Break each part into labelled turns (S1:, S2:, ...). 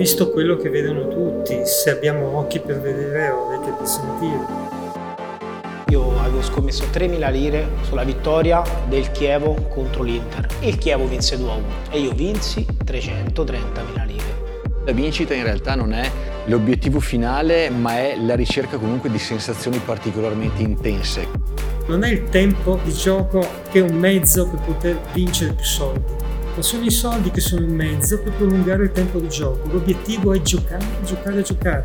S1: visto quello che vedono tutti, se abbiamo occhi per vedere o orecchie per sentire.
S2: Io avevo scommesso 3.000 lire sulla vittoria del Chievo contro l'Inter. Il Chievo vinse 2-1 e io vinsi 330.000 lire.
S3: La vincita in realtà non è l'obiettivo finale, ma è la ricerca comunque di sensazioni particolarmente intense.
S1: Non è il tempo di gioco che è un mezzo per poter vincere più soldi, sono i soldi che sono un mezzo per prolungare il tempo di gioco. L'obiettivo è giocare, giocare, giocare.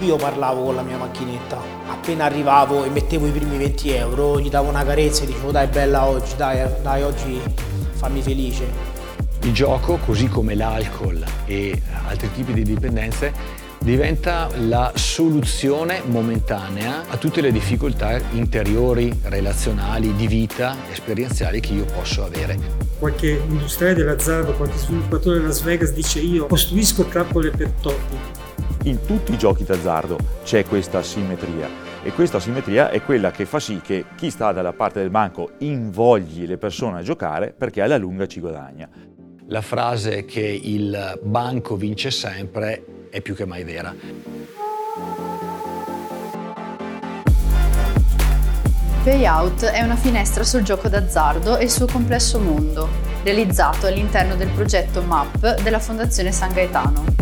S2: Io parlavo con la mia macchinetta, appena arrivavo e mettevo i primi 20 euro, gli davo una carezza e dicevo dai bella oggi, dai, dai oggi fammi felice.
S3: Il gioco, così come l'alcol e altri tipi di dipendenze, diventa la soluzione momentanea a tutte le difficoltà interiori, relazionali, di vita, esperienziali che io posso avere.
S1: Qualche industriale dell'azzardo, qualche sviluppatore di Las Vegas dice io costruisco trappole per topi
S4: in tutti i giochi d'azzardo c'è questa asimmetria e questa asimmetria è quella che fa sì che chi sta dalla parte del banco invogli le persone a giocare perché alla lunga ci guadagna.
S3: La frase che il banco vince sempre è più che mai vera.
S5: Payout è una finestra sul gioco d'azzardo e il suo complesso mondo, realizzato all'interno del progetto MAP della Fondazione San Gaetano.